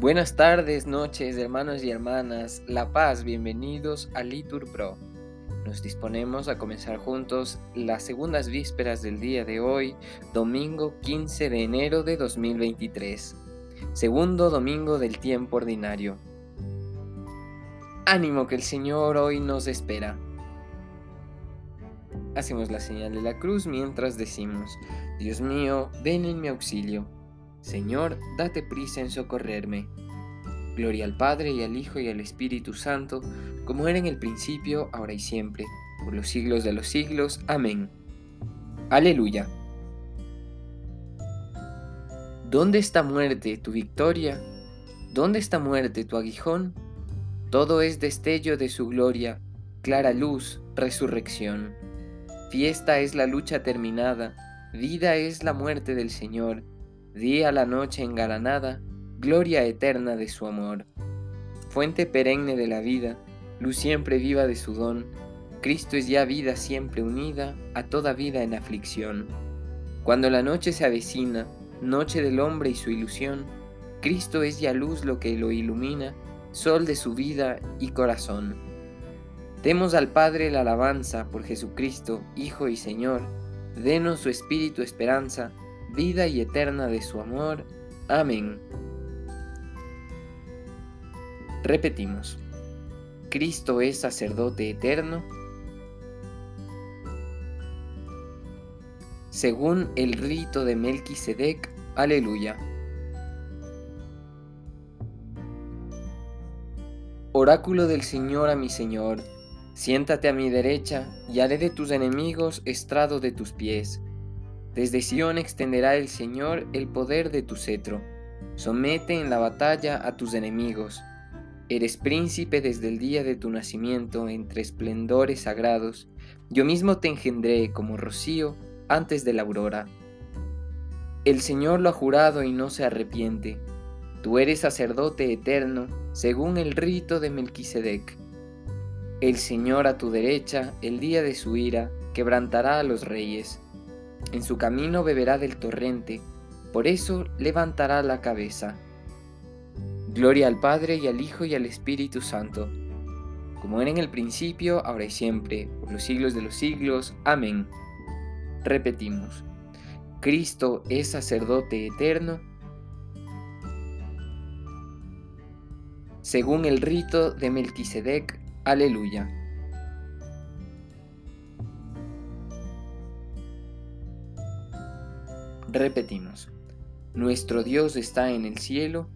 Buenas tardes, noches, hermanos y hermanas, La Paz, bienvenidos a Litur Pro. Nos disponemos a comenzar juntos las segundas vísperas del día de hoy, domingo 15 de enero de 2023, segundo domingo del tiempo ordinario. Ánimo que el Señor hoy nos espera. Hacemos la señal de la cruz mientras decimos, Dios mío, ven en mi auxilio. Señor, date prisa en socorrerme. Gloria al Padre y al Hijo y al Espíritu Santo, como era en el principio, ahora y siempre, por los siglos de los siglos. Amén. Aleluya. ¿Dónde está muerte tu victoria? ¿Dónde está muerte tu aguijón? Todo es destello de su gloria, clara luz, resurrección. Fiesta es la lucha terminada, vida es la muerte del Señor día a la noche engalanada, gloria eterna de su amor. Fuente perenne de la vida, luz siempre viva de su don, Cristo es ya vida siempre unida a toda vida en aflicción. Cuando la noche se avecina, noche del hombre y su ilusión, Cristo es ya luz lo que lo ilumina, sol de su vida y corazón. Demos al Padre la alabanza por Jesucristo, Hijo y Señor, denos su espíritu esperanza, vida y eterna de su amor. Amén. Repetimos. Cristo es sacerdote eterno. Según el rito de Melquisedec. Aleluya. Oráculo del Señor a mi Señor, siéntate a mi derecha y haré de tus enemigos estrado de tus pies. Desde Sión extenderá el Señor el poder de tu cetro. Somete en la batalla a tus enemigos. Eres príncipe desde el día de tu nacimiento entre esplendores sagrados. Yo mismo te engendré como rocío antes de la aurora. El Señor lo ha jurado y no se arrepiente. Tú eres sacerdote eterno, según el rito de Melquisedec. El Señor a tu derecha, el día de su ira, quebrantará a los reyes en su camino beberá del torrente, por eso levantará la cabeza. Gloria al Padre y al Hijo y al Espíritu Santo, como era en el principio, ahora y siempre, por los siglos de los siglos. Amén. Repetimos, Cristo es sacerdote eterno, según el rito de Melquisedec. Aleluya. Repetimos, nuestro Dios está en el cielo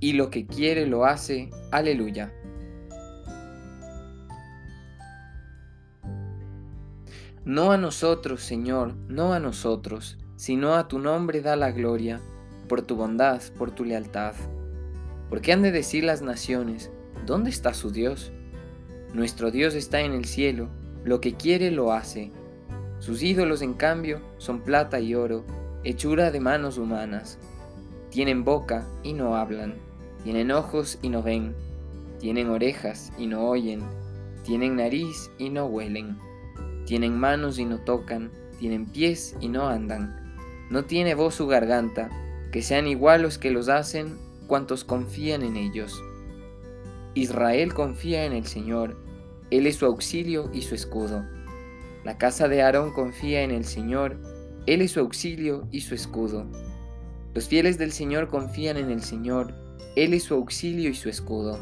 y lo que quiere lo hace. Aleluya. No a nosotros, Señor, no a nosotros, sino a tu nombre da la gloria, por tu bondad, por tu lealtad. Porque han de decir las naciones, ¿dónde está su Dios? Nuestro Dios está en el cielo, lo que quiere lo hace. Sus ídolos, en cambio, son plata y oro, hechura de manos humanas. Tienen boca y no hablan, tienen ojos y no ven, tienen orejas y no oyen, tienen nariz y no huelen, tienen manos y no tocan, tienen pies y no andan. No tiene voz su garganta, que sean igual los que los hacen cuantos confían en ellos. Israel confía en el Señor, Él es su auxilio y su escudo. La casa de Aarón confía en el Señor, Él es su auxilio y su escudo. Los fieles del Señor confían en el Señor, Él es su auxilio y su escudo.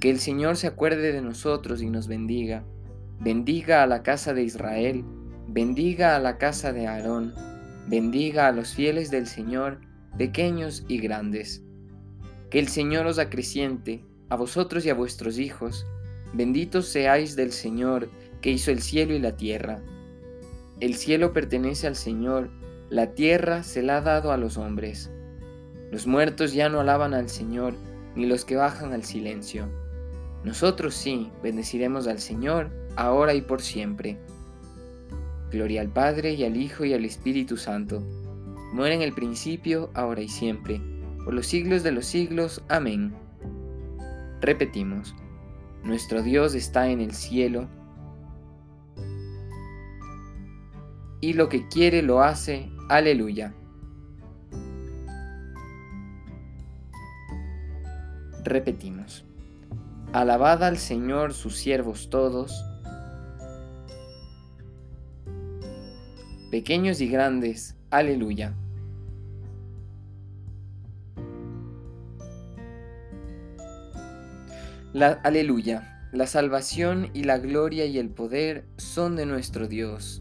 Que el Señor se acuerde de nosotros y nos bendiga. Bendiga a la casa de Israel, bendiga a la casa de Aarón, bendiga a los fieles del Señor, pequeños y grandes. Que el Señor os acreciente, a vosotros y a vuestros hijos. Benditos seáis del Señor, que hizo el cielo y la tierra. El cielo pertenece al Señor, la tierra se la ha dado a los hombres. Los muertos ya no alaban al Señor, ni los que bajan al silencio. Nosotros sí bendeciremos al Señor, ahora y por siempre. Gloria al Padre y al Hijo y al Espíritu Santo. Muere en el principio, ahora y siempre, por los siglos de los siglos. Amén. Repetimos, nuestro Dios está en el cielo, y lo que quiere lo hace. Aleluya. Repetimos. Alabad al Señor sus siervos todos, pequeños y grandes. Aleluya. Aleluya. La salvación y la gloria y el poder son de nuestro Dios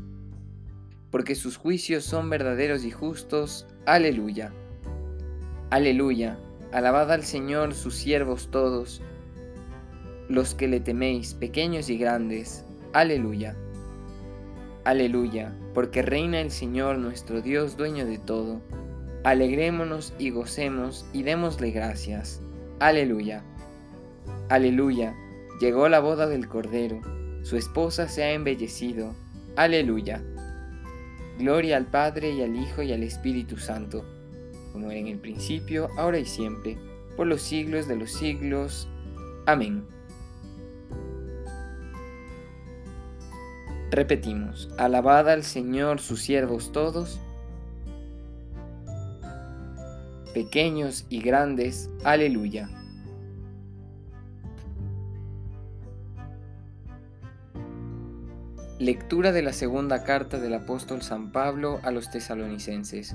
porque sus juicios son verdaderos y justos, aleluya. Aleluya, alabad al Señor sus siervos todos, los que le teméis, pequeños y grandes, aleluya. Aleluya, porque reina el Señor nuestro Dios, dueño de todo. Alegrémonos y gocemos y démosle gracias. Aleluya. Aleluya, llegó la boda del Cordero, su esposa se ha embellecido. Aleluya. Gloria al Padre y al Hijo y al Espíritu Santo, como era en el principio, ahora y siempre, por los siglos de los siglos. Amén. Repetimos, alabad al Señor sus siervos todos, pequeños y grandes, aleluya. Lectura de la segunda carta del apóstol San Pablo a los tesalonicenses.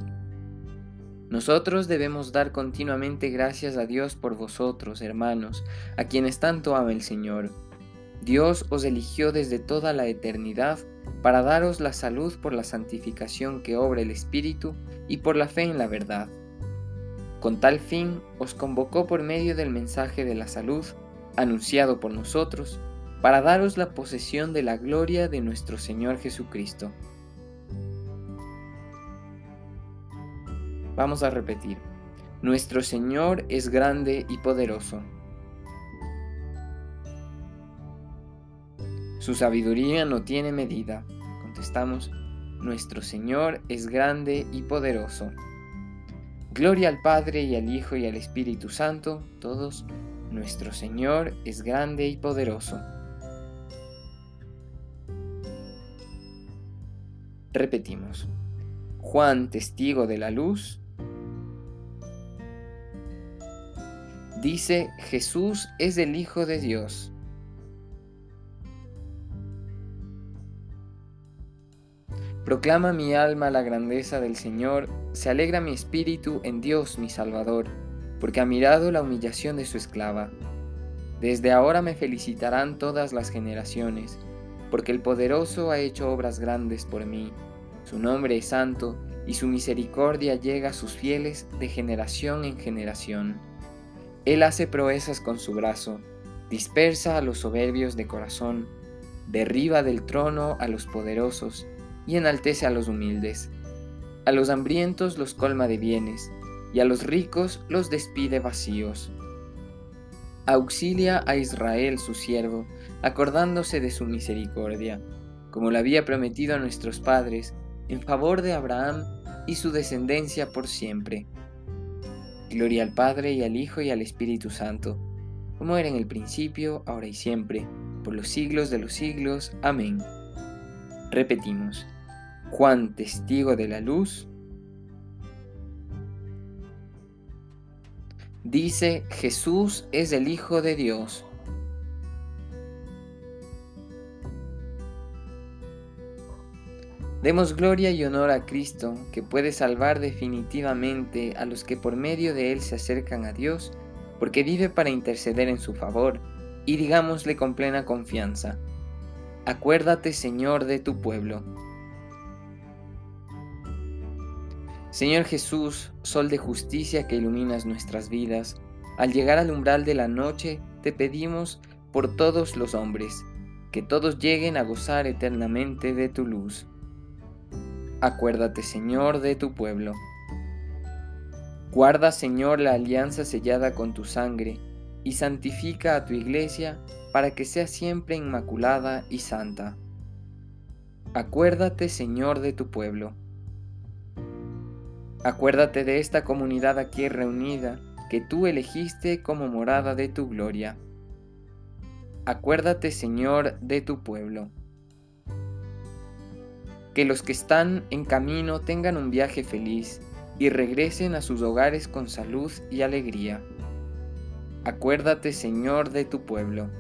Nosotros debemos dar continuamente gracias a Dios por vosotros, hermanos, a quienes tanto ama el Señor Dios os eligió desde toda la eternidad para daros la salud por la santificación que obra el Espíritu y por la fe en la verdad. Con tal fin os convocó por medio del mensaje de la salud, anunciado por nosotros, para daros la posesión de la gloria de nuestro Señor Jesucristo. Vamos a repetir. Nuestro Señor es grande y poderoso Su sabiduría no tiene medida. Contestamos, nuestro Señor es grande y poderoso. Gloria al Padre y al Hijo y al Espíritu Santo, todos, nuestro Señor es grande y poderoso. Repetimos, Juan, testigo de la luz, dice, Jesús es el Hijo de Dios. Proclama mi alma la grandeza del Señor, se alegra mi espíritu en Dios mi Salvador, porque ha mirado la humillación de su esclava. Desde ahora me felicitarán todas las generaciones, porque el poderoso ha hecho obras grandes por mí. Su nombre es santo, y su misericordia llega a sus fieles de generación en generación. Él hace proezas con su brazo, dispersa a los soberbios de corazón, derriba del trono a los poderosos, y enaltece a los humildes. A los hambrientos los colma de bienes, y a los ricos los despide vacíos. Auxilia a Israel su siervo, acordándose de su misericordia, como lo había prometido a nuestros padres, en favor de Abraham y su descendencia por siempre. Gloria al Padre y al Hijo y al Espíritu Santo, como era en el principio, ahora y siempre, por los siglos de los siglos. Amén. Repetimos. Juan, testigo de la luz, dice Jesús es el Hijo de Dios. Demos gloria y honor a Cristo, que puede salvar definitivamente a los que por medio de Él se acercan a Dios, porque vive para interceder en su favor, y digámosle con plena confianza, Acuérdate Señor de tu pueblo. Señor Jesús, sol de justicia que iluminas nuestras vidas, al llegar al umbral de la noche te pedimos por todos los hombres, que todos lleguen a gozar eternamente de tu luz. Acuérdate, Señor, de tu pueblo. Guarda, Señor, la alianza sellada con tu sangre, y santifica a tu iglesia para que sea siempre inmaculada y santa. Acuérdate, Señor, de tu pueblo. Acuérdate de esta comunidad aquí reunida que tú elegiste como morada de tu gloria. Acuérdate, Señor, de tu pueblo. Que los que están en camino tengan un viaje feliz y regresen a sus hogares con salud y alegría. Acuérdate, Señor, de tu pueblo.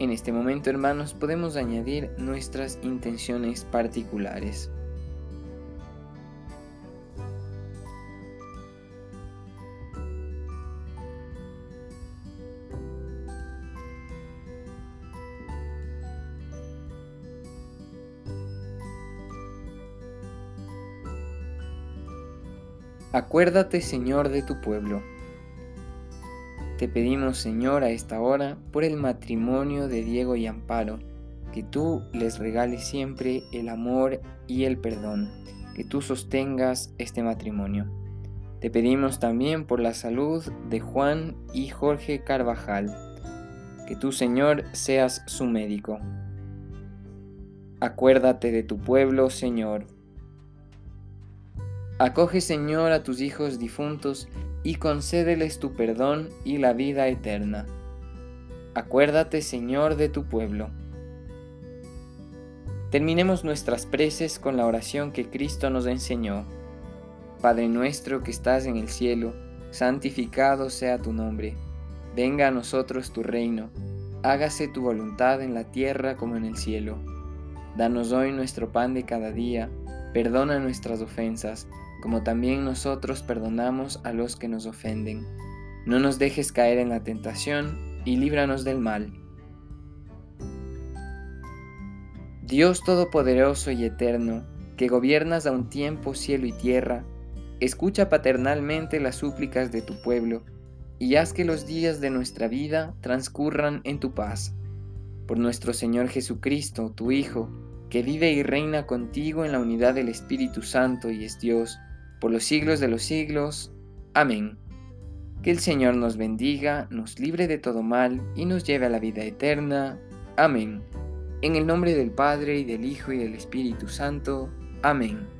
En este momento, hermanos, podemos añadir nuestras intenciones particulares. Acuérdate, Señor, de tu pueblo. Te pedimos, Señor, a esta hora, por el matrimonio de Diego y Amparo, que tú les regales siempre el amor y el perdón, que tú sostengas este matrimonio. Te pedimos también por la salud de Juan y Jorge Carvajal, que tú, Señor, seas su médico. Acuérdate de tu pueblo, Señor, Acoge, Señor, a tus hijos difuntos y concédeles tu perdón y la vida eterna. Acuérdate, Señor, de tu pueblo. Terminemos nuestras preces con la oración que Cristo nos enseñó. Padre nuestro que estás en el cielo, santificado sea tu nombre. Venga a nosotros tu reino. Hágase tu voluntad en la tierra como en el cielo. Danos hoy nuestro pan de cada día. Perdona nuestras ofensas como también nosotros perdonamos a los que nos ofenden. No nos dejes caer en la tentación y líbranos del mal. Dios Todopoderoso y Eterno, que gobiernas a un tiempo cielo y tierra, escucha paternalmente las súplicas de tu pueblo y haz que los días de nuestra vida transcurran en tu paz. Por nuestro Señor Jesucristo, tu Hijo, que vive y reina contigo en la unidad del Espíritu Santo y es Dios, por los siglos de los siglos. Amén. Que el Señor nos bendiga, nos libre de todo mal y nos lleve a la vida eterna. Amén. En el nombre del Padre y del Hijo y del Espíritu Santo. Amén.